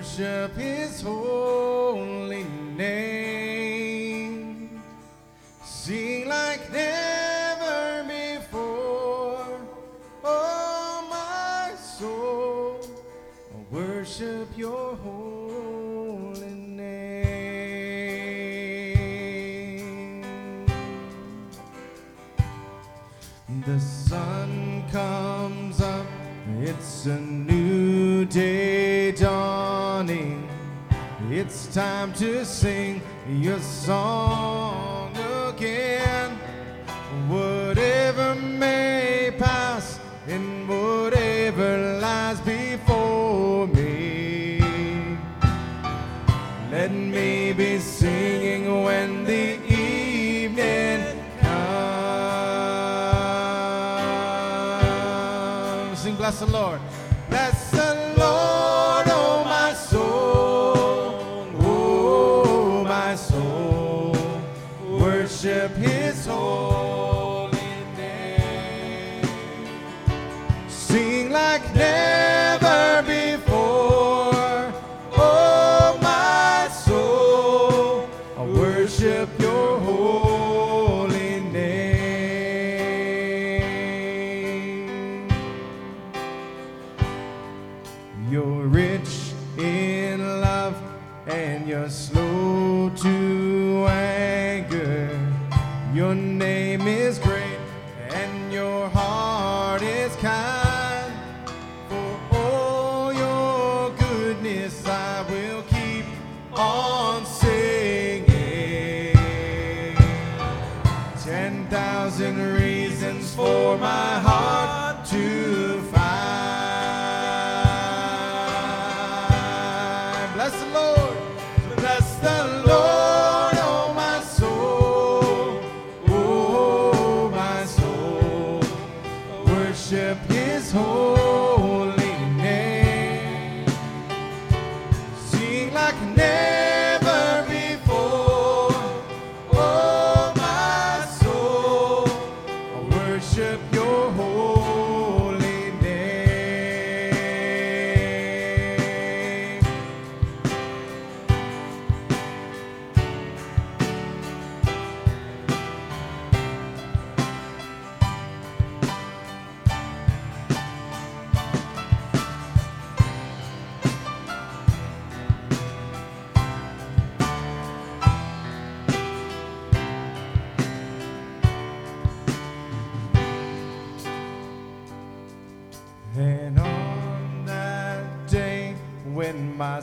worship his holy name. Sing like never before, oh my soul, I worship your holy name. The sun comes up, it's a It's time to sing your song again. Whatever may pass and whatever lies before me, let me be singing when the evening comes. Sing, bless the Lord.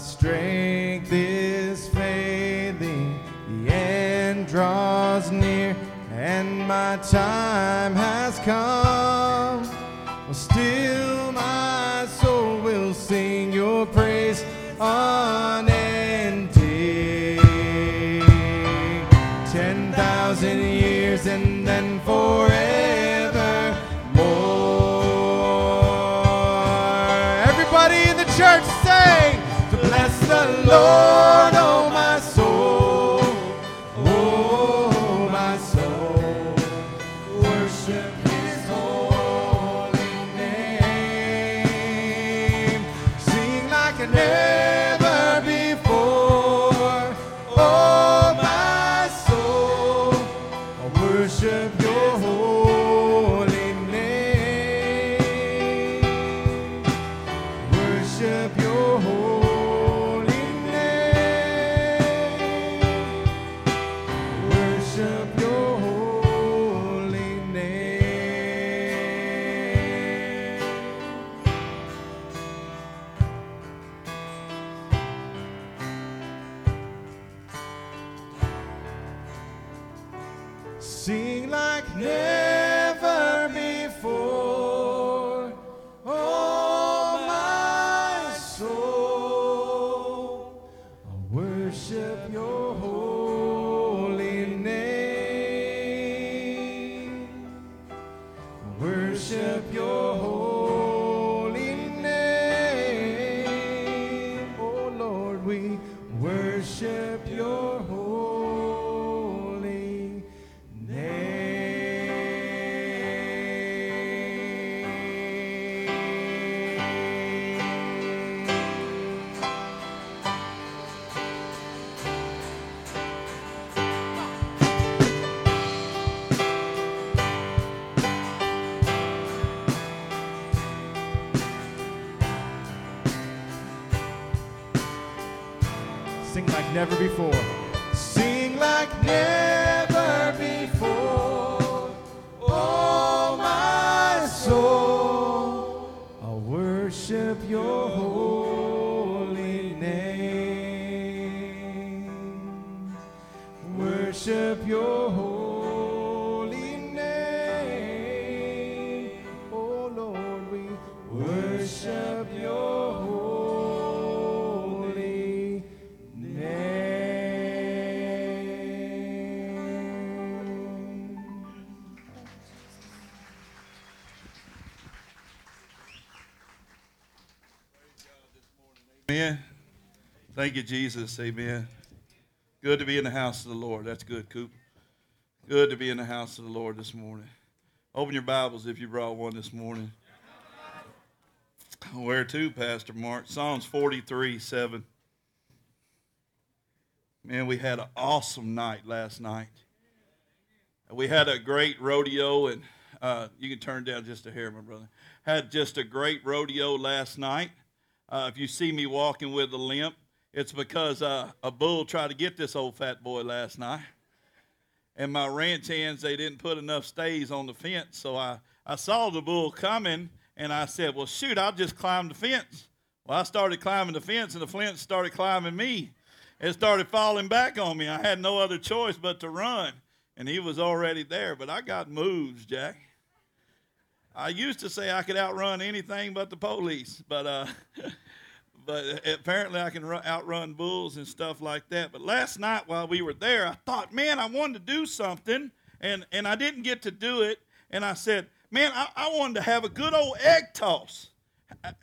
strength. Never before. Sing like never before. Oh, my soul, I'll worship your holy name. Worship your holy Thank you, Jesus. Amen. Good to be in the house of the Lord. That's good, Coop. Good to be in the house of the Lord this morning. Open your Bibles if you brought one this morning. Where to, Pastor Mark? Psalms 43 7. Man, we had an awesome night last night. We had a great rodeo, and uh, you can turn down just a hair, my brother. Had just a great rodeo last night. Uh, if you see me walking with a limp, it's because uh, a bull tried to get this old fat boy last night. And my ranch hands, they didn't put enough stays on the fence. So I, I saw the bull coming and I said, Well, shoot, I'll just climb the fence. Well, I started climbing the fence and the fence started climbing me. It started falling back on me. I had no other choice but to run. And he was already there, but I got moves, Jack. I used to say I could outrun anything but the police, but uh, but apparently I can run, outrun bulls and stuff like that. But last night while we were there, I thought, man, I wanted to do something, and and I didn't get to do it. And I said, man, I, I wanted to have a good old egg toss.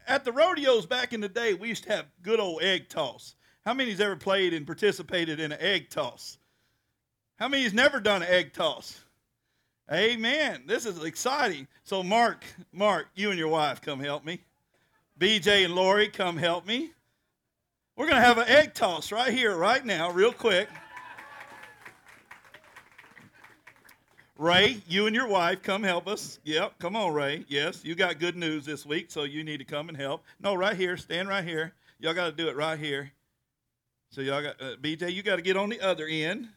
At the rodeos back in the day, we used to have good old egg toss. How many's ever played and participated in an egg toss? How many's never done an egg toss? Amen. This is exciting. So, Mark, Mark, you and your wife come help me. BJ and Lori, come help me. We're going to have an egg toss right here, right now, real quick. Ray, you and your wife, come help us. Yep, come on, Ray. Yes, you got good news this week, so you need to come and help. No, right here. Stand right here. Y'all got to do it right here. So, y'all got, uh, BJ, you got to get on the other end.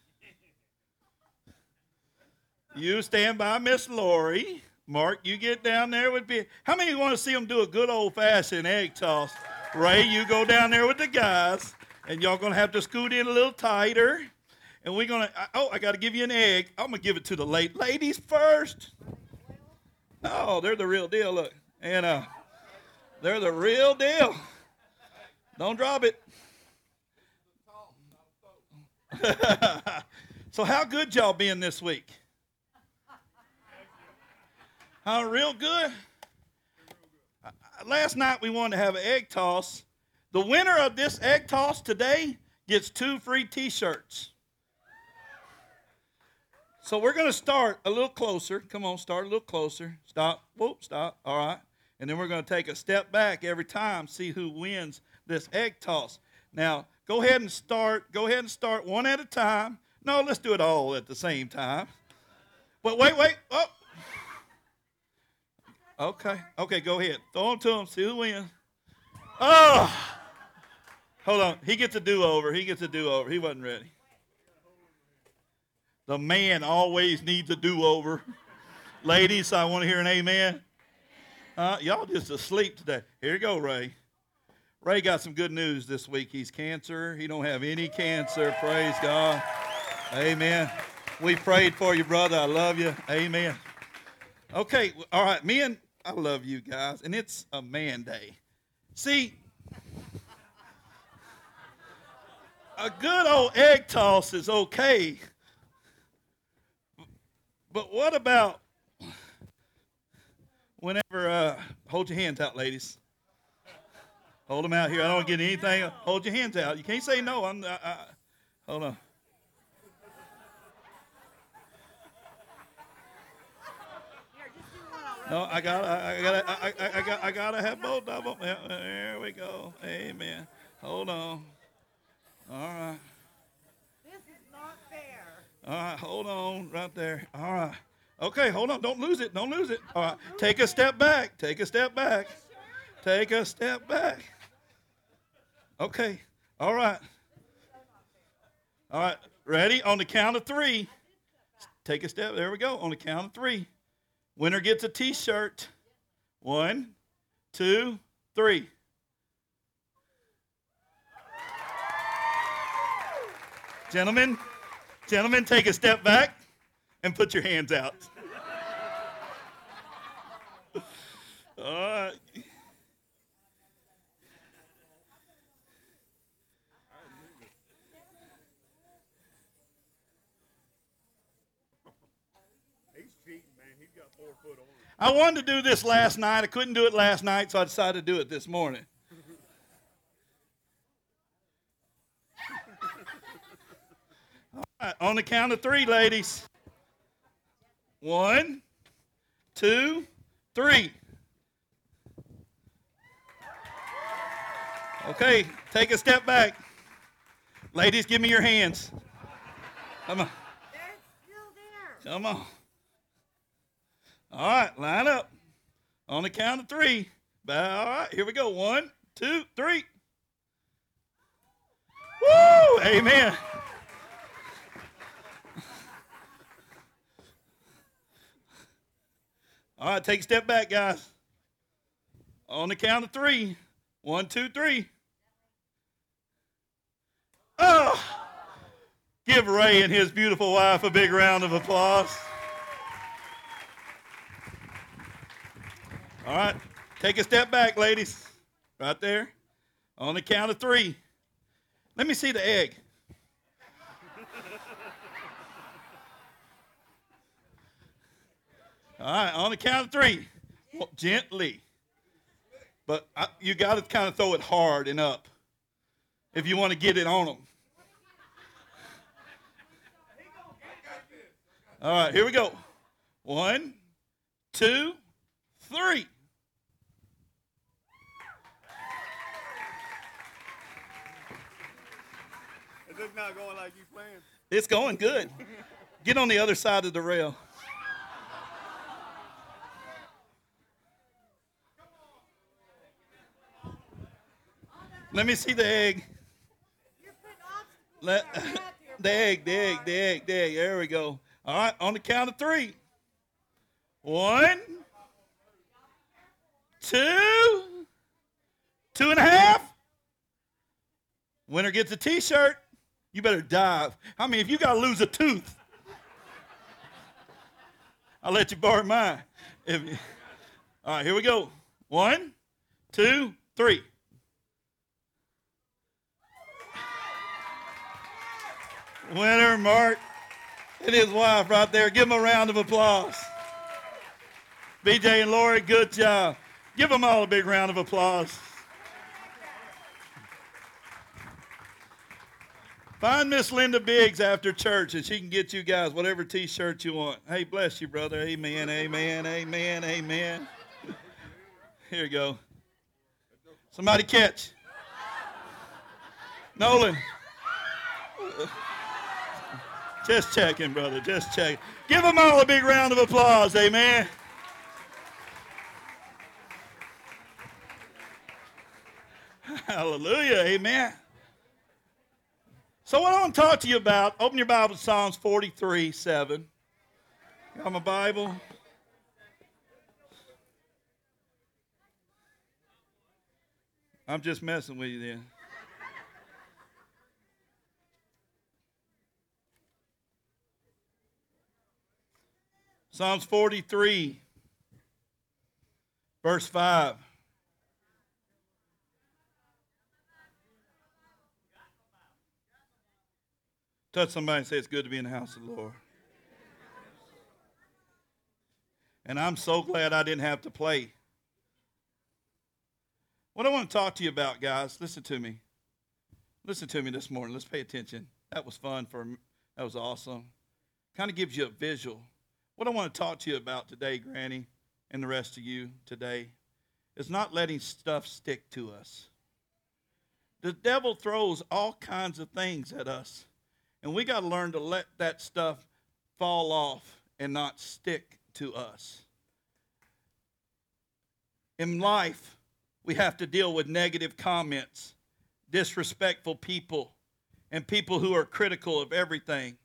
You stand by Miss Lori. Mark, you get down there with me. How many want to see them do a good old fashioned egg toss? Ray, you go down there with the guys, and y'all gonna have to scoot in a little tighter. And we're gonna. Oh, I got to give you an egg. I'm gonna give it to the late ladies first. Oh, they're the real deal. Look, and uh, they're the real deal. Don't drop it. so, how good y'all been this week? Uh, real good. Uh, last night we wanted to have an egg toss. The winner of this egg toss today gets two free T-shirts. So we're going to start a little closer. Come on, start a little closer. Stop. Whoop, stop. All right. And then we're going to take a step back every time, see who wins this egg toss. Now, go ahead and start. Go ahead and start one at a time. No, let's do it all at the same time. But wait, wait. Oh. Okay. Okay, go ahead. Throw them to him. See who wins. Oh. Hold on. He gets a do over. He gets a do over. He wasn't ready. The man always needs a do over. Ladies, I want to hear an amen. Uh, y'all just asleep today. Here you go, Ray. Ray got some good news this week. He's cancer. He don't have any cancer. Praise God. Amen. We prayed for you, brother. I love you. Amen. Okay, all right. Me and I love you guys, and it's a man day. See, a good old egg toss is okay, but what about whenever? Uh, hold your hands out, ladies. Hold them out here. I don't get anything. Hold your hands out. You can't say no. I'm. I, I, hold on. No, I got, I got, I, I, I got, I gotta have both of them. Yeah, there we go. Amen. Hold on. All right. This is not fair. All right. Hold on, right there. All right. Okay. Hold on. Don't lose it. Don't lose it. All right. Take a step back. Take a step back. Take a step back. Okay. All right. All right, ready? On the count of three. Take a step. There we go. On the count of three. Winner gets a t shirt. One, two, three. Gentlemen, gentlemen, take a step back and put your hands out. All right. He's cheating, man. He's got four foot on. I wanted to do this last night. I couldn't do it last night, so I decided to do it this morning. All right, on the count of three, ladies. One, two, three. Okay, take a step back. Ladies, give me your hands. Come on. They're still there. Come on. All right, line up. On the count of three. All right, here we go. One, two, three. Woo! Amen. All right, take a step back, guys. On the count of three. One, two, three. Oh! Give Ray and his beautiful wife a big round of applause. All right, take a step back, ladies. Right there. On the count of three. Let me see the egg. All right, on the count of three. Well, gently. But I, you got to kind of throw it hard and up if you want to get it on them. All right, here we go. One, two, three. Not going like you planned? It's going good. Get on the other side of the rail. Let me see the egg. Let, the egg, the egg, the egg, the egg. There we go. All right, on the count of three. One, two, two and a half. Winner gets a T-shirt. You better dive. I mean, if you got to lose a tooth, I'll let you borrow mine. You- all right, here we go. One, two, three. Winner, Mark, and his wife right there. Give them a round of applause. BJ and Lori, good job. Give them all a big round of applause. Find Miss Linda Biggs after church, and she can get you guys whatever T-shirt you want. Hey, bless you, brother. Amen. Amen. Amen. Amen. Here you go. Somebody catch. Nolan. Just checking, brother. Just checking. Give them all a big round of applause. Amen. Hallelujah. Amen. So, what I want to talk to you about, open your Bible to Psalms 43 7. Got my Bible? I'm just messing with you then. Psalms 43, verse 5. Touch somebody and say it's good to be in the house of the Lord. And I'm so glad I didn't have to play. What I want to talk to you about, guys, listen to me. Listen to me this morning. Let's pay attention. That was fun for me. That was awesome. Kind of gives you a visual. What I want to talk to you about today, Granny, and the rest of you today, is not letting stuff stick to us. The devil throws all kinds of things at us, and we got to learn to let that stuff fall off and not stick to us. In life, we have to deal with negative comments, disrespectful people, and people who are critical of everything.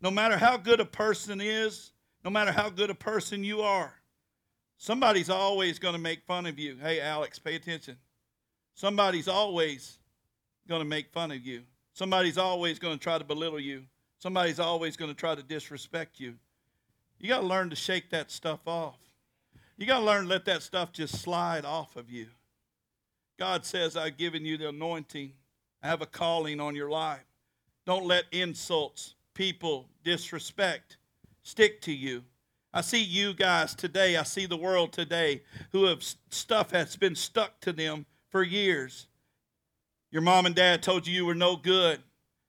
No matter how good a person is, no matter how good a person you are, somebody's always going to make fun of you. Hey, Alex, pay attention. Somebody's always going to make fun of you. Somebody's always going to try to belittle you. Somebody's always going to try to disrespect you. You got to learn to shake that stuff off. You got to learn to let that stuff just slide off of you. God says, I've given you the anointing. I have a calling on your life. Don't let insults, people, disrespect stick to you. I see you guys today, I see the world today who have stuff that's been stuck to them for years. Your mom and dad told you you were no good.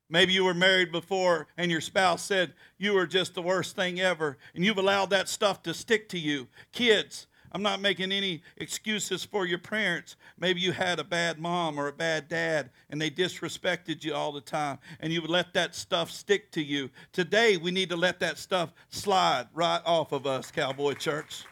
Maybe you were married before and your spouse said you were just the worst thing ever, and you've allowed that stuff to stick to you. Kids, I'm not making any excuses for your parents. Maybe you had a bad mom or a bad dad and they disrespected you all the time and you let that stuff stick to you. Today, we need to let that stuff slide right off of us, Cowboy Church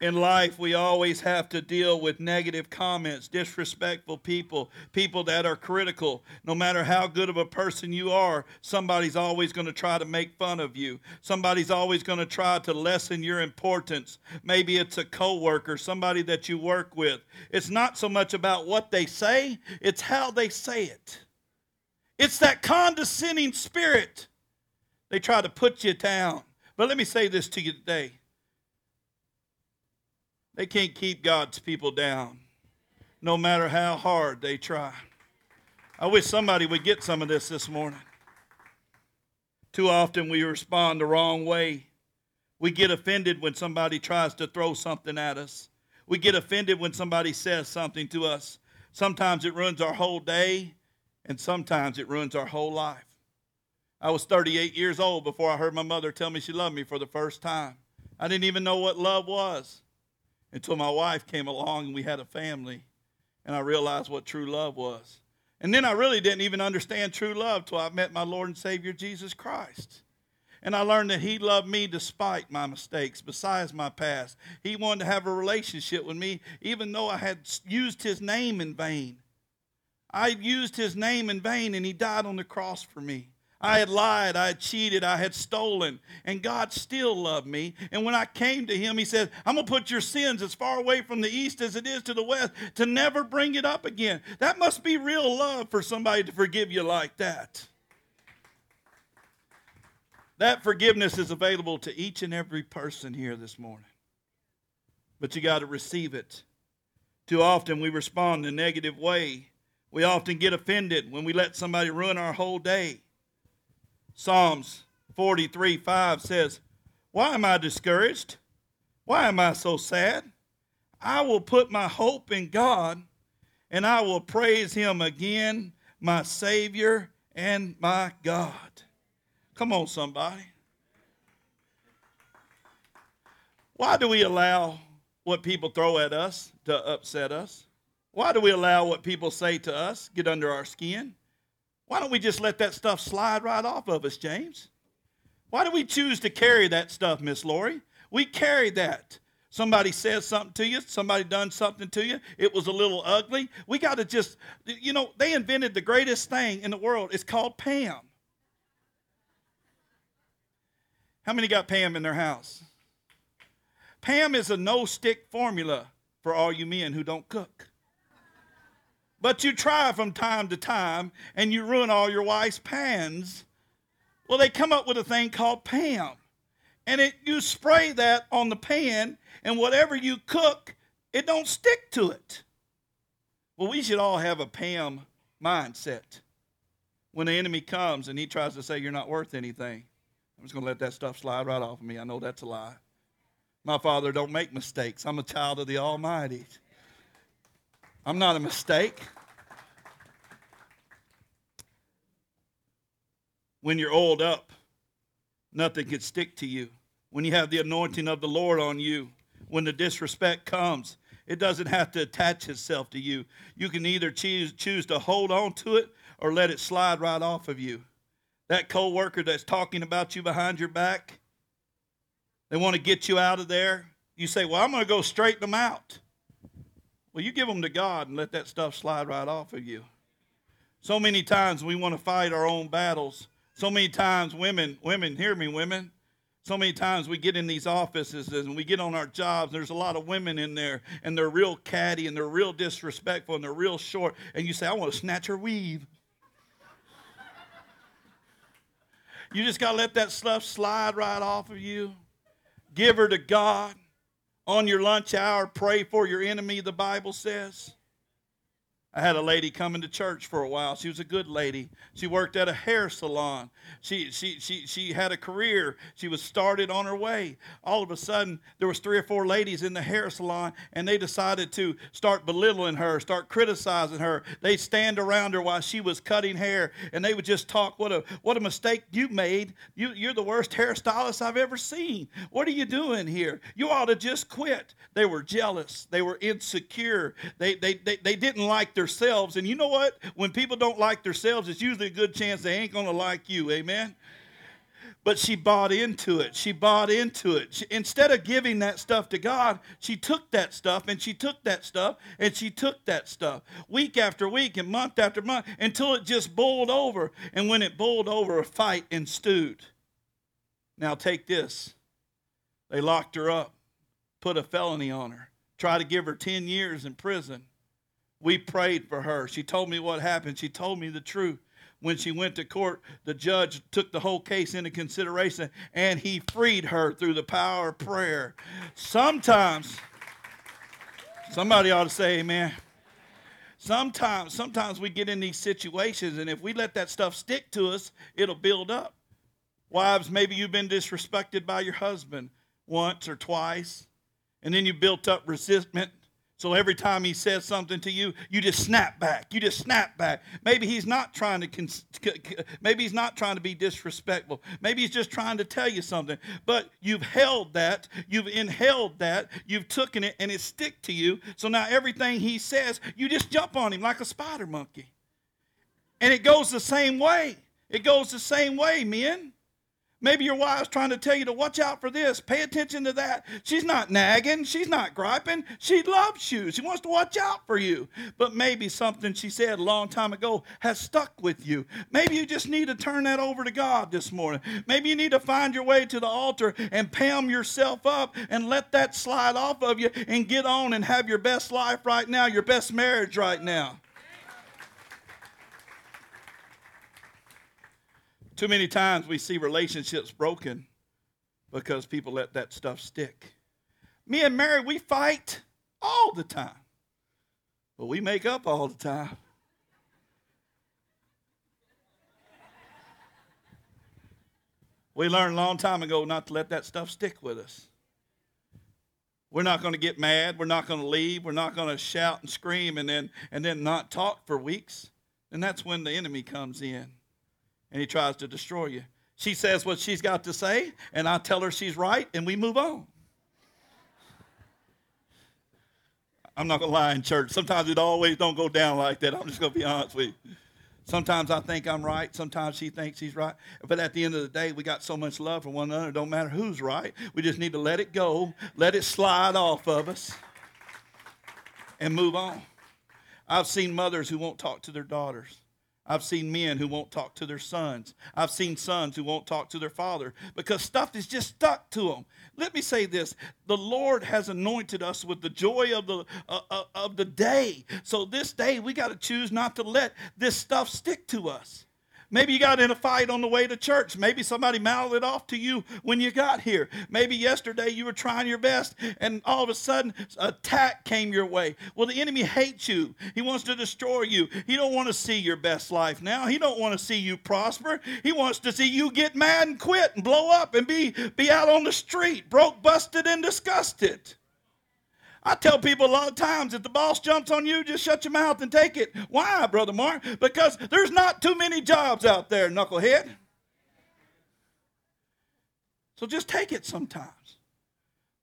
in life, we always have to deal with negative comments, disrespectful people, people that are critical. No matter how good of a person you are, somebody's always going to try to make fun of you. Somebody's always going to try to lessen your importance. Maybe it's a coworker, somebody that you work with. It's not so much about what they say, it's how they say it. It's that condescending spirit. They try to put you down. But let me say this to you today they can't keep God's people down, no matter how hard they try. I wish somebody would get some of this this morning. Too often we respond the wrong way. We get offended when somebody tries to throw something at us. We get offended when somebody says something to us. Sometimes it ruins our whole day, and sometimes it ruins our whole life. I was 38 years old before I heard my mother tell me she loved me for the first time. I didn't even know what love was until my wife came along and we had a family and I realized what true love was. And then I really didn't even understand true love till I met my Lord and Savior Jesus Christ. And I learned that He loved me despite my mistakes, besides my past. He wanted to have a relationship with me, even though I had used His name in vain. I used His name in vain, and He died on the cross for me. I had lied, I had cheated, I had stolen, and God still loved me. And when I came to Him, He said, I'm going to put your sins as far away from the east as it is to the west to never bring it up again. That must be real love for somebody to forgive you like that. That forgiveness is available to each and every person here this morning. But you got to receive it. Too often we respond in a negative way. We often get offended when we let somebody ruin our whole day. Psalms 43 5 says, Why am I discouraged? Why am I so sad? I will put my hope in God and I will praise him again, my Savior and my God. Come on, somebody. Why do we allow what people throw at us to upset us? Why do we allow what people say to us get under our skin? Why don't we just let that stuff slide right off of us, James? Why do we choose to carry that stuff, Miss Lori? We carry that. Somebody says something to you, somebody done something to you, it was a little ugly. We got to just, you know, they invented the greatest thing in the world. It's called Pam. How many got Pam in their house? Pam is a no stick formula for all you men who don't cook. But you try from time to time and you ruin all your wife's pans. Well, they come up with a thing called Pam. And it, you spray that on the pan, and whatever you cook, it don't stick to it. Well, we should all have a Pam mindset. When the enemy comes and he tries to say you're not worth anything, I'm just going to let that stuff slide right off of me. I know that's a lie. My father don't make mistakes. I'm a child of the Almighty. I'm not a mistake. When you're oiled up, nothing can stick to you. When you have the anointing of the Lord on you, when the disrespect comes, it doesn't have to attach itself to you. You can either choose, choose to hold on to it or let it slide right off of you. That coworker that's talking about you behind your back, they want to get you out of there. You say, Well, I'm going to go straighten them out. Well, you give them to God and let that stuff slide right off of you. So many times we want to fight our own battles. So many times women, women, hear me, women. So many times we get in these offices and we get on our jobs. There's a lot of women in there, and they're real catty and they're real disrespectful and they're real short. And you say, I want to snatch her weave. you just got to let that stuff slide right off of you. Give her to God. On your lunch hour, pray for your enemy, the Bible says. I had a lady come into church for a while. She was a good lady. She worked at a hair salon. She, she, she, she had a career. She was started on her way. All of a sudden, there was three or four ladies in the hair salon, and they decided to start belittling her, start criticizing her. They stand around her while she was cutting hair, and they would just talk, "What a what a mistake you made! You, you're the worst hairstylist I've ever seen. What are you doing here? You ought to just quit." They were jealous. They were insecure. They they they, they didn't like themselves. And you know what? When people don't like themselves, it's usually a good chance they ain't going to like you. Amen? But she bought into it. She bought into it. She, instead of giving that stuff to God, she took that stuff and she took that stuff and she took that stuff week after week and month after month until it just boiled over. And when it boiled over, a fight ensued. Now, take this. They locked her up, put a felony on her, tried to give her 10 years in prison. We prayed for her. She told me what happened. She told me the truth. When she went to court, the judge took the whole case into consideration and he freed her through the power of prayer. Sometimes, somebody ought to say amen. Sometimes, sometimes we get in these situations, and if we let that stuff stick to us, it'll build up. Wives, maybe you've been disrespected by your husband once or twice, and then you built up resentment so every time he says something to you, you just snap back. You just snap back. Maybe he's not trying to maybe he's not trying to be disrespectful. Maybe he's just trying to tell you something. But you've held that, you've inhaled that, you've taken it and it stick to you. So now everything he says, you just jump on him like a spider monkey. And it goes the same way. It goes the same way, men. Maybe your wife's trying to tell you to watch out for this, pay attention to that. She's not nagging, she's not griping. She loves you. She wants to watch out for you. But maybe something she said a long time ago has stuck with you. Maybe you just need to turn that over to God this morning. Maybe you need to find your way to the altar and palm yourself up and let that slide off of you and get on and have your best life right now, your best marriage right now. Too many times we see relationships broken because people let that stuff stick. Me and Mary, we fight all the time, but we make up all the time. We learned a long time ago not to let that stuff stick with us. We're not going to get mad. We're not going to leave. We're not going to shout and scream and then, and then not talk for weeks. And that's when the enemy comes in and he tries to destroy you. She says what she's got to say, and I tell her she's right, and we move on. I'm not gonna lie in church. Sometimes it always don't go down like that. I'm just gonna be honest with you. Sometimes I think I'm right. Sometimes she thinks she's right. But at the end of the day, we got so much love for one another. It don't matter who's right. We just need to let it go, let it slide off of us, and move on. I've seen mothers who won't talk to their daughters. I've seen men who won't talk to their sons. I've seen sons who won't talk to their father because stuff is just stuck to them. Let me say this the Lord has anointed us with the joy of the, uh, uh, of the day. So this day, we got to choose not to let this stuff stick to us. Maybe you got in a fight on the way to church. Maybe somebody mouthed it off to you when you got here. Maybe yesterday you were trying your best and all of a sudden attack came your way. Well, the enemy hates you. He wants to destroy you. He don't want to see your best life now. He don't want to see you prosper. He wants to see you get mad and quit and blow up and be, be out on the street, broke, busted, and disgusted. I tell people a lot of times if the boss jumps on you, just shut your mouth and take it. Why, Brother Mark? Because there's not too many jobs out there, knucklehead. So just take it sometimes.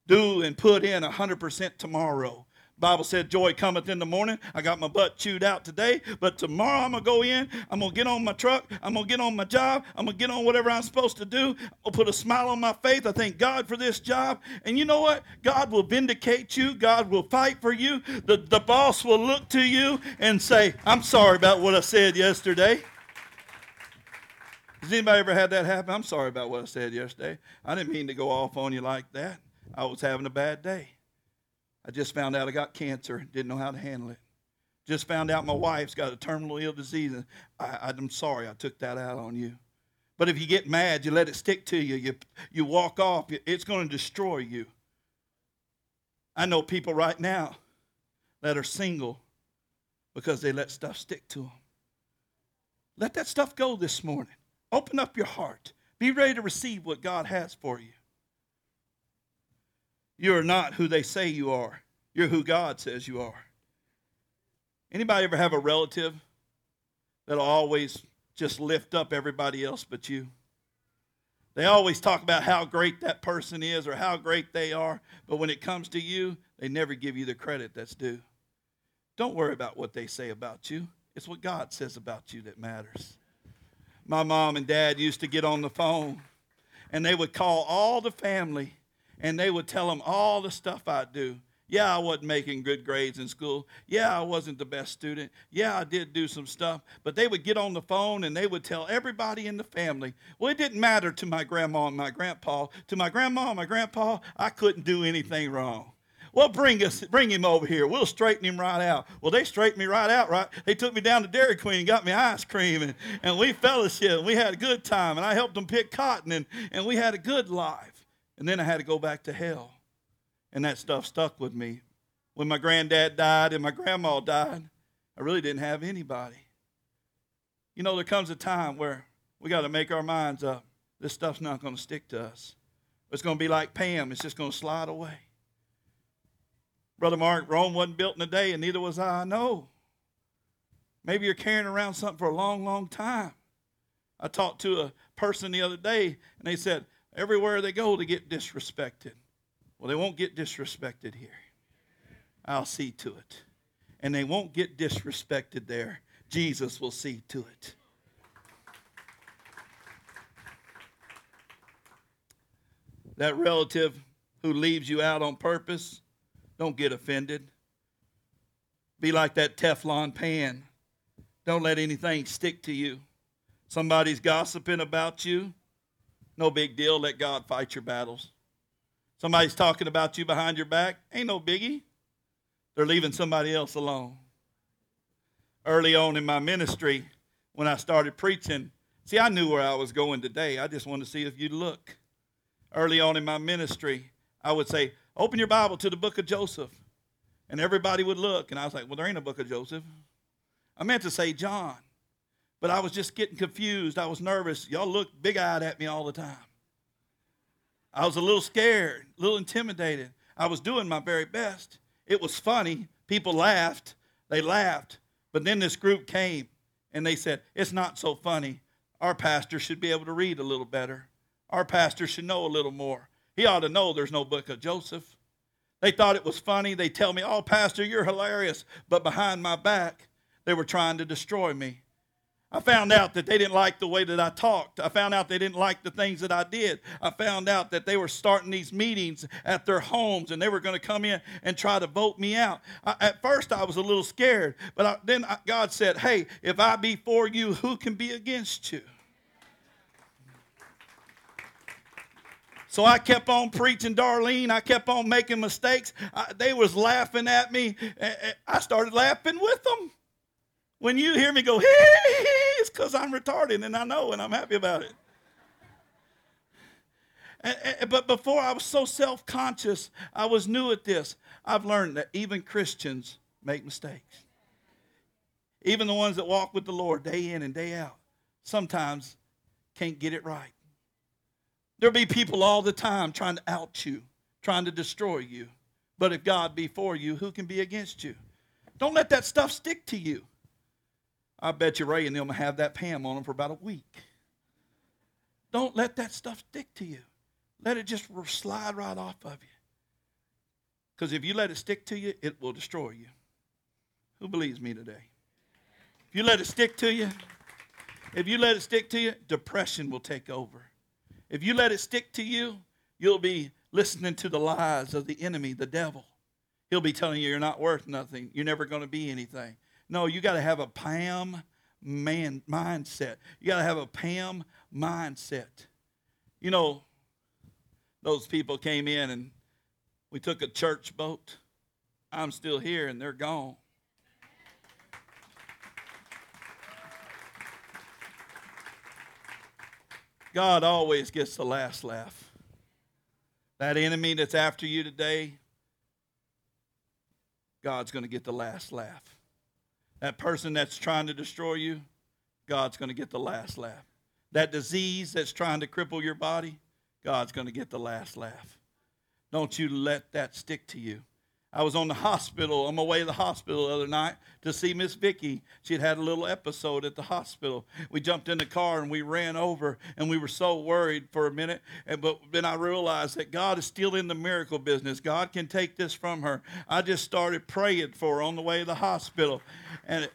Do and put in 100% tomorrow. Bible said, Joy cometh in the morning. I got my butt chewed out today, but tomorrow I'm going to go in. I'm going to get on my truck. I'm going to get on my job. I'm going to get on whatever I'm supposed to do. I'll put a smile on my face. I thank God for this job. And you know what? God will vindicate you. God will fight for you. The, the boss will look to you and say, I'm sorry about what I said yesterday. Has anybody ever had that happen? I'm sorry about what I said yesterday. I didn't mean to go off on you like that. I was having a bad day. I just found out I got cancer, didn't know how to handle it. Just found out my wife's got a terminal ill disease, and I, am sorry I took that out on you. But if you get mad, you let it stick to you, you, you walk off, it's going to destroy you. I know people right now that are single because they let stuff stick to them. Let that stuff go this morning. Open up your heart. Be ready to receive what God has for you. You are not who they say you are. You're who God says you are. Anybody ever have a relative that'll always just lift up everybody else but you? They always talk about how great that person is or how great they are, but when it comes to you, they never give you the credit that's due. Don't worry about what they say about you. It's what God says about you that matters. My mom and dad used to get on the phone and they would call all the family and they would tell them all the stuff I'd do. Yeah, I wasn't making good grades in school. Yeah, I wasn't the best student. Yeah, I did do some stuff. But they would get on the phone and they would tell everybody in the family. Well, it didn't matter to my grandma and my grandpa. To my grandma and my grandpa, I couldn't do anything wrong. Well, bring us, bring him over here. We'll straighten him right out. Well, they straightened me right out, right? They took me down to Dairy Queen and got me ice cream, and, and we fellowship, and we had a good time, and I helped them pick cotton, and, and we had a good life. And then I had to go back to hell. And that stuff stuck with me. When my granddad died and my grandma died, I really didn't have anybody. You know, there comes a time where we got to make our minds up. This stuff's not going to stick to us. It's going to be like Pam, it's just going to slide away. Brother Mark, Rome wasn't built in a day, and neither was I. No. Maybe you're carrying around something for a long, long time. I talked to a person the other day, and they said, Everywhere they go, to get disrespected. Well, they won't get disrespected here. I'll see to it. And they won't get disrespected there. Jesus will see to it. That relative who leaves you out on purpose, don't get offended. Be like that Teflon pan. Don't let anything stick to you. Somebody's gossiping about you. No big deal. Let God fight your battles. Somebody's talking about you behind your back. Ain't no biggie. They're leaving somebody else alone. Early on in my ministry, when I started preaching, see, I knew where I was going today. I just wanted to see if you'd look. Early on in my ministry, I would say, Open your Bible to the book of Joseph. And everybody would look. And I was like, Well, there ain't a book of Joseph. I meant to say John. But I was just getting confused. I was nervous. Y'all looked big eyed at me all the time. I was a little scared, a little intimidated. I was doing my very best. It was funny. People laughed. They laughed. But then this group came and they said, It's not so funny. Our pastor should be able to read a little better. Our pastor should know a little more. He ought to know there's no book of Joseph. They thought it was funny. They tell me, Oh, Pastor, you're hilarious. But behind my back, they were trying to destroy me. I found out that they didn't like the way that I talked. I found out they didn't like the things that I did. I found out that they were starting these meetings at their homes and they were going to come in and try to vote me out. I, at first, I was a little scared, but I, then I, God said, Hey, if I be for you, who can be against you? So I kept on preaching Darlene. I kept on making mistakes. I, they was laughing at me. I started laughing with them. When you hear me go, hey, because I'm retarded and I know and I'm happy about it. but before I was so self conscious, I was new at this. I've learned that even Christians make mistakes. Even the ones that walk with the Lord day in and day out sometimes can't get it right. There'll be people all the time trying to out you, trying to destroy you. But if God be for you, who can be against you? Don't let that stuff stick to you. I bet you Ray and them have that Pam on them for about a week. Don't let that stuff stick to you. Let it just slide right off of you. Because if you let it stick to you, it will destroy you. Who believes me today? If you let it stick to you, if you let it stick to you, depression will take over. If you let it stick to you, you'll be listening to the lies of the enemy, the devil. He'll be telling you you're not worth nothing. You're never going to be anything. No, you got to have a Pam man mindset. You got to have a Pam mindset. You know, those people came in and we took a church boat. I'm still here and they're gone. God always gets the last laugh. That enemy that's after you today, God's going to get the last laugh. That person that's trying to destroy you, God's going to get the last laugh. That disease that's trying to cripple your body, God's going to get the last laugh. Don't you let that stick to you. I was on the hospital, on my way to the hospital the other night to see Miss Vicky. She had a little episode at the hospital. We jumped in the car and we ran over, and we were so worried for a minute. And, but then I realized that God is still in the miracle business. God can take this from her. I just started praying for her on the way to the hospital. And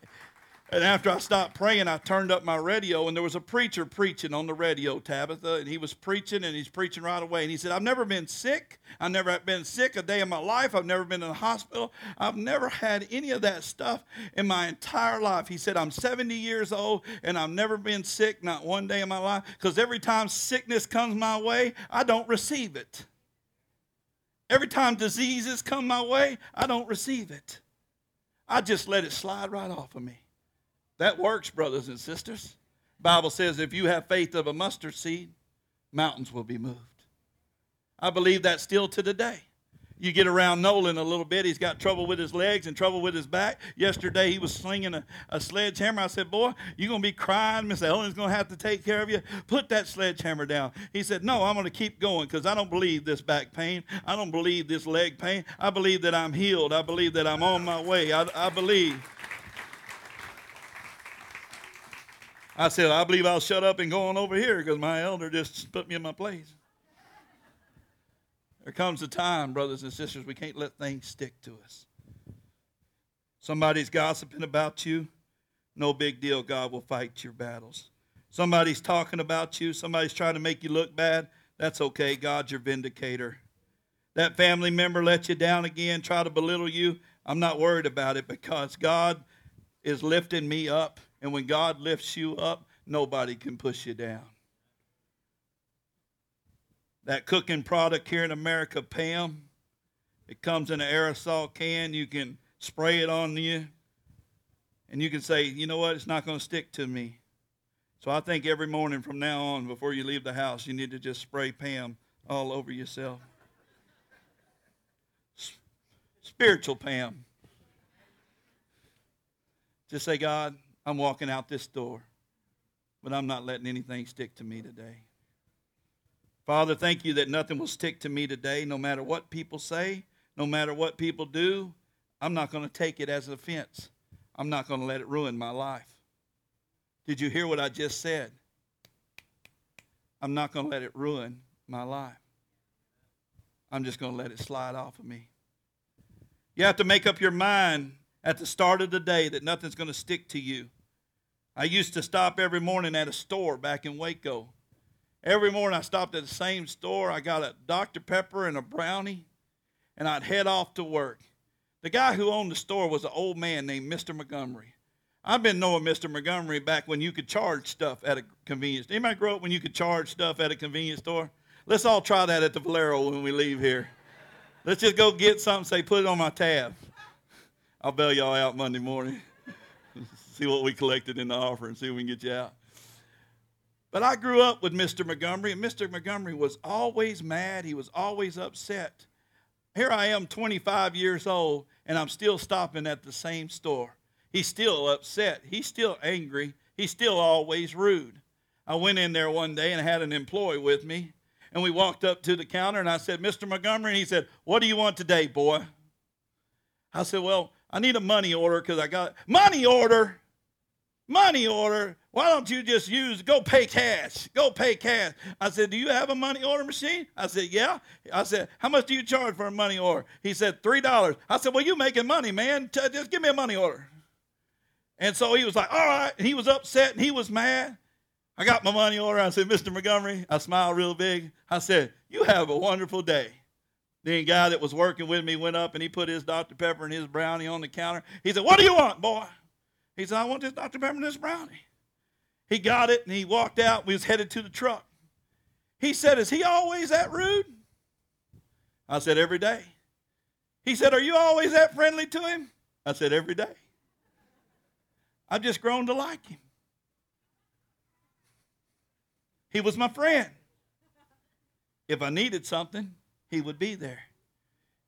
and after I stopped praying, I turned up my radio, and there was a preacher preaching on the radio, Tabitha, and he was preaching, and he's preaching right away. And he said, I've never been sick. I've never been sick a day in my life. I've never been in the hospital. I've never had any of that stuff in my entire life. He said, I'm 70 years old, and I've never been sick, not one day in my life, because every time sickness comes my way, I don't receive it. Every time diseases come my way, I don't receive it. I just let it slide right off of me. That works, brothers and sisters. Bible says if you have faith of a mustard seed, mountains will be moved. I believe that still to today. You get around Nolan a little bit, he's got trouble with his legs and trouble with his back. Yesterday he was slinging a, a sledgehammer. I said, Boy, you're going to be crying. Miss Ellen's going to have to take care of you. Put that sledgehammer down. He said, No, I'm going to keep going because I don't believe this back pain. I don't believe this leg pain. I believe that I'm healed. I believe that I'm on my way. I, I believe. I said, I believe I'll shut up and go on over here because my elder just put me in my place. There comes a time, brothers and sisters, we can't let things stick to us. Somebody's gossiping about you, no big deal. God will fight your battles. Somebody's talking about you, somebody's trying to make you look bad. That's okay. God's your vindicator. That family member let you down again, try to belittle you. I'm not worried about it because God is lifting me up and when God lifts you up, nobody can push you down. That cooking product here in America, Pam, it comes in an aerosol can. You can spray it on you. And you can say, you know what, it's not going to stick to me. So I think every morning from now on, before you leave the house, you need to just spray Pam all over yourself. Spiritual Pam. Just say, God, I'm walking out this door, but I'm not letting anything stick to me today. Father, thank you that nothing will stick to me today, no matter what people say, no matter what people do. I'm not going to take it as an offense. I'm not going to let it ruin my life. Did you hear what I just said? I'm not going to let it ruin my life. I'm just going to let it slide off of me. You have to make up your mind at the start of the day that nothing's going to stick to you. I used to stop every morning at a store back in Waco. Every morning I stopped at the same store. I got a Dr. Pepper and a brownie, and I'd head off to work. The guy who owned the store was an old man named Mr. Montgomery. I've been knowing Mr. Montgomery back when you could charge stuff at a convenience. Anybody grow up when you could charge stuff at a convenience store? Let's all try that at the Valero when we leave here. Let's just go get something, say, put it on my tab. I'll bail y'all out Monday morning. see what we collected in the offering, see if we can get you out. But I grew up with Mr. Montgomery, and Mr. Montgomery was always mad. He was always upset. Here I am, 25 years old, and I'm still stopping at the same store. He's still upset. He's still angry. He's still always rude. I went in there one day and had an employee with me, and we walked up to the counter, and I said, Mr. Montgomery, and he said, What do you want today, boy? I said, Well, I need a money order because I got money order. money order. Why don't you just use, go pay cash? Go pay cash. I said, Do you have a money order machine? I said, Yeah. I said, How much do you charge for a money order? He said, $3. I said, Well, you making money, man. Just give me a money order. And so he was like, All right. And he was upset and he was mad. I got my money order. I said, Mr. Montgomery, I smiled real big. I said, You have a wonderful day. Then the guy that was working with me went up and he put his Dr. Pepper and his brownie on the counter. He said, What do you want, boy? He said, I want this Dr. Pepper and this brownie. He got it and he walked out. We was headed to the truck. He said, Is he always that rude? I said, Every day. He said, Are you always that friendly to him? I said, Every day. I've just grown to like him. He was my friend. If I needed something, he would be there.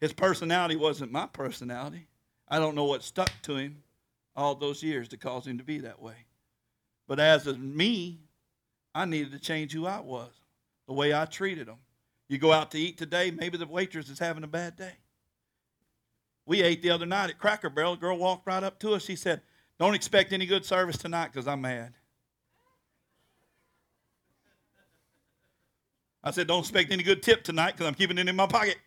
His personality wasn't my personality. I don't know what stuck to him all those years to cause him to be that way. But as of me, I needed to change who I was, the way I treated them. You go out to eat today, maybe the waitress is having a bad day. We ate the other night at Cracker Barrel. A girl walked right up to us. She said, Don't expect any good service tonight because I'm mad. I said, Don't expect any good tip tonight because I'm keeping it in my pocket.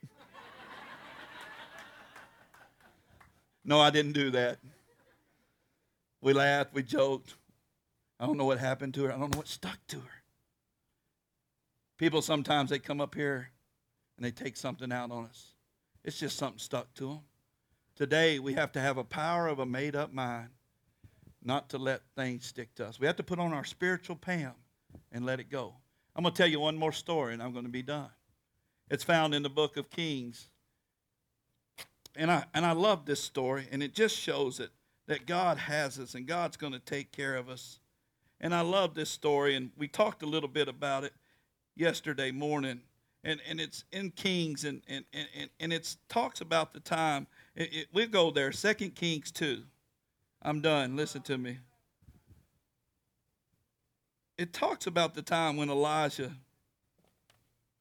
no, I didn't do that. We laughed, we joked. I don't know what happened to her. I don't know what stuck to her. People sometimes they come up here and they take something out on us. It's just something stuck to them. Today we have to have a power of a made up mind not to let things stick to us. We have to put on our spiritual Pam and let it go. I'm going to tell you one more story and I'm going to be done. It's found in the book of Kings. And I, and I love this story, and it just shows it that God has us and God's going to take care of us. And I love this story, and we talked a little bit about it yesterday morning. And, and it's in Kings, and, and, and, and it talks about the time. It, it, we'll go there, Second Kings 2. I'm done. Listen to me it talks about the time when Elijah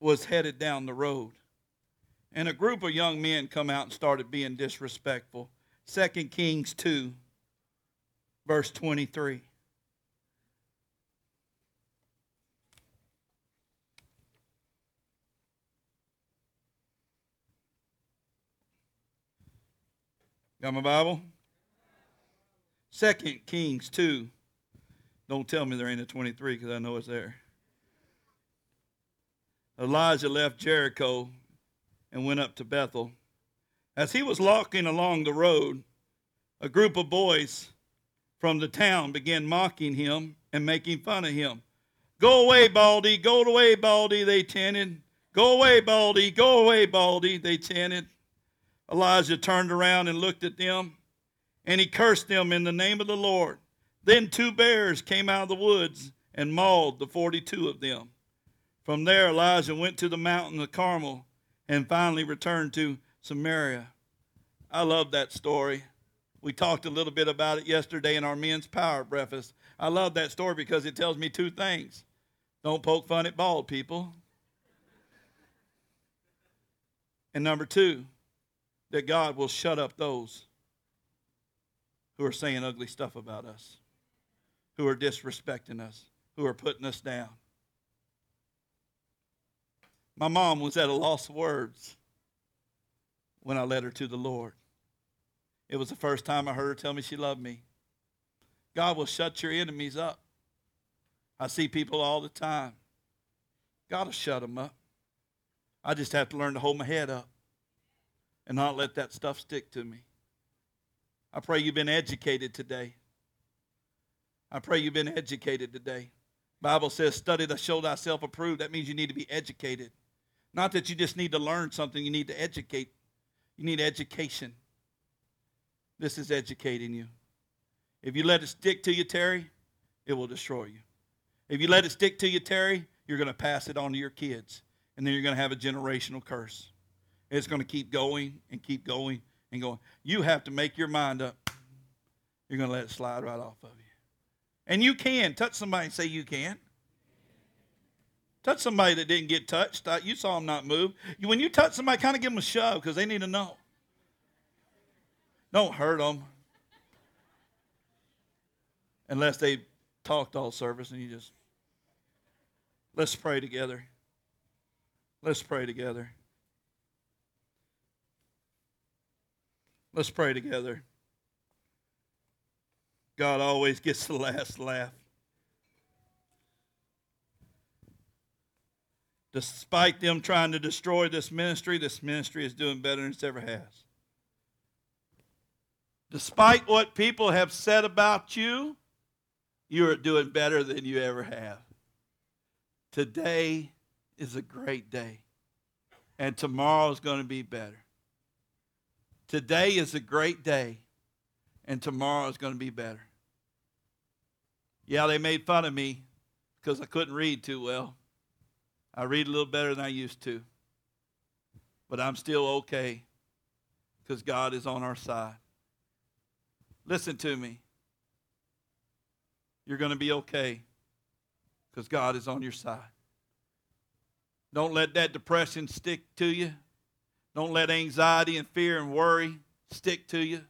was headed down the road. And a group of young men come out and started being disrespectful. 2 Kings 2, verse 23. Got my Bible? 2 Kings 2, don't tell me there ain't a 23 because I know it's there. Elijah left Jericho and went up to Bethel. As he was walking along the road, a group of boys from the town began mocking him and making fun of him. Go away, Baldy, go away, Baldy, they chanted. Go away, Baldy, go away, Baldy, they chanted. Elijah turned around and looked at them, and he cursed them in the name of the Lord. Then two bears came out of the woods and mauled the 42 of them. From there, Elijah went to the mountain of Carmel and finally returned to Samaria. I love that story. We talked a little bit about it yesterday in our men's power breakfast. I love that story because it tells me two things don't poke fun at bald people. And number two, that God will shut up those who are saying ugly stuff about us who are disrespecting us, who are putting us down. My mom was at a loss of words when I led her to the Lord. It was the first time I heard her tell me she loved me. God will shut your enemies up. I see people all the time. God will shut them up. I just have to learn to hold my head up and not let that stuff stick to me. I pray you've been educated today. I pray you've been educated today. Bible says, study to show thyself approved. That means you need to be educated. Not that you just need to learn something, you need to educate. You need education. This is educating you. If you let it stick to you, Terry, it will destroy you. If you let it stick to you, Terry, you're going to pass it on to your kids. And then you're going to have a generational curse. It's going to keep going and keep going and going. You have to make your mind up. You're going to let it slide right off of you. And you can. Touch somebody and say you can. Touch somebody that didn't get touched. Uh, you saw them not move. When you touch somebody, kind of give them a shove because they need to know. Don't hurt them. unless they talked all service and you just. Let's pray together. Let's pray together. Let's pray together. God always gets the last laugh. Despite them trying to destroy this ministry, this ministry is doing better than it's ever has. Despite what people have said about you, you are doing better than you ever have. Today is a great day, and tomorrow is going to be better. Today is a great day, and tomorrow is going to be better. Yeah, they made fun of me because I couldn't read too well. I read a little better than I used to, but I'm still okay because God is on our side. Listen to me. You're going to be okay because God is on your side. Don't let that depression stick to you. Don't let anxiety and fear and worry stick to you.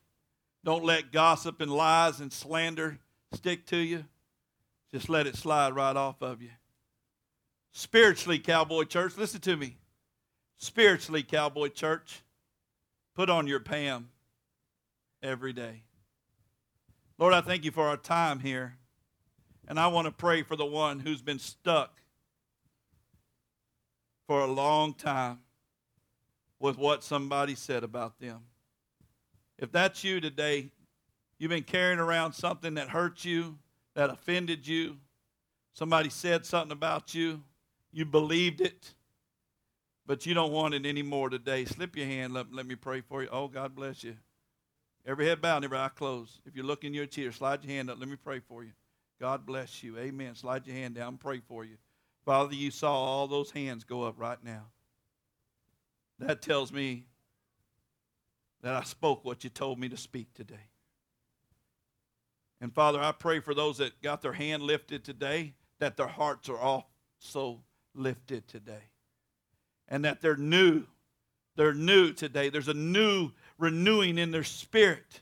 Don't let gossip and lies and slander stick to you. Just let it slide right off of you. Spiritually, Cowboy Church, listen to me. Spiritually, Cowboy Church, put on your Pam every day. Lord, I thank you for our time here. And I want to pray for the one who's been stuck for a long time with what somebody said about them. If that's you today, you've been carrying around something that hurts you, that offended you, somebody said something about you, you believed it, but you don't want it anymore today. Slip your hand, let, let me pray for you. Oh, God bless you. Every head bowed, every eye closed. If you're looking your chair, slide your hand up. Let me pray for you. God bless you. Amen. Slide your hand down. Pray for you. Father, you saw all those hands go up right now. That tells me that I spoke what you told me to speak today. And Father, I pray for those that got their hand lifted today, that their hearts are also lifted today. And that they're new. They're new today. There's a new renewing in their spirit.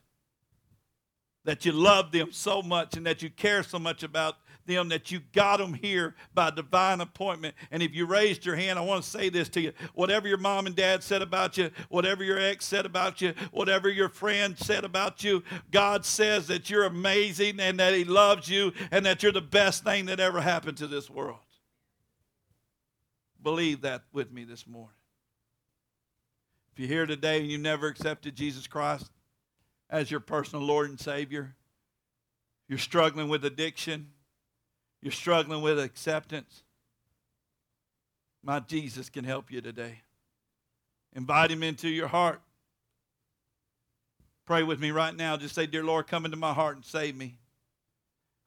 That you love them so much and that you care so much about them that you got them here by divine appointment. And if you raised your hand, I want to say this to you. Whatever your mom and dad said about you, whatever your ex said about you, whatever your friend said about you, God says that you're amazing and that He loves you and that you're the best thing that ever happened to this world. Believe that with me this morning. If you're here today and you never accepted Jesus Christ as your personal Lord and Savior, you're struggling with addiction, you're struggling with acceptance, my Jesus can help you today. Invite him into your heart. Pray with me right now. Just say, Dear Lord, come into my heart and save me.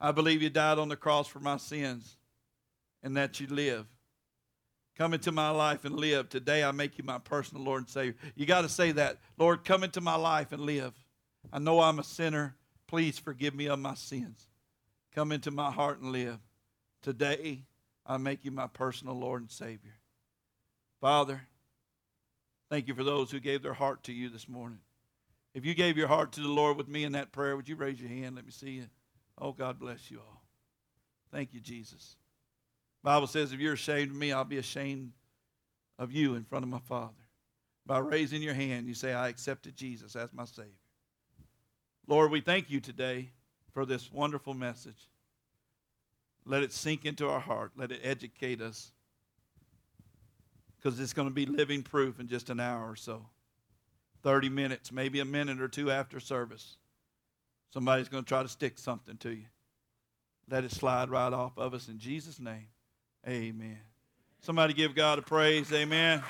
I believe you died on the cross for my sins and that you live. Come into my life and live. Today I make you my personal Lord and Savior. You got to say that. Lord, come into my life and live. I know I'm a sinner. Please forgive me of my sins. Come into my heart and live. Today, I make you my personal Lord and Savior. Father, thank you for those who gave their heart to you this morning. If you gave your heart to the Lord with me in that prayer, would you raise your hand? Let me see you. Oh, God bless you all. Thank you, Jesus. Bible says, if you're ashamed of me, I'll be ashamed of you in front of my Father. By raising your hand, you say, I accepted Jesus as my Savior. Lord, we thank you today for this wonderful message. Let it sink into our heart. Let it educate us. Because it's going to be living proof in just an hour or so. 30 minutes, maybe a minute or two after service. Somebody's going to try to stick something to you. Let it slide right off of us in Jesus' name. Amen. Somebody give God a praise. Amen.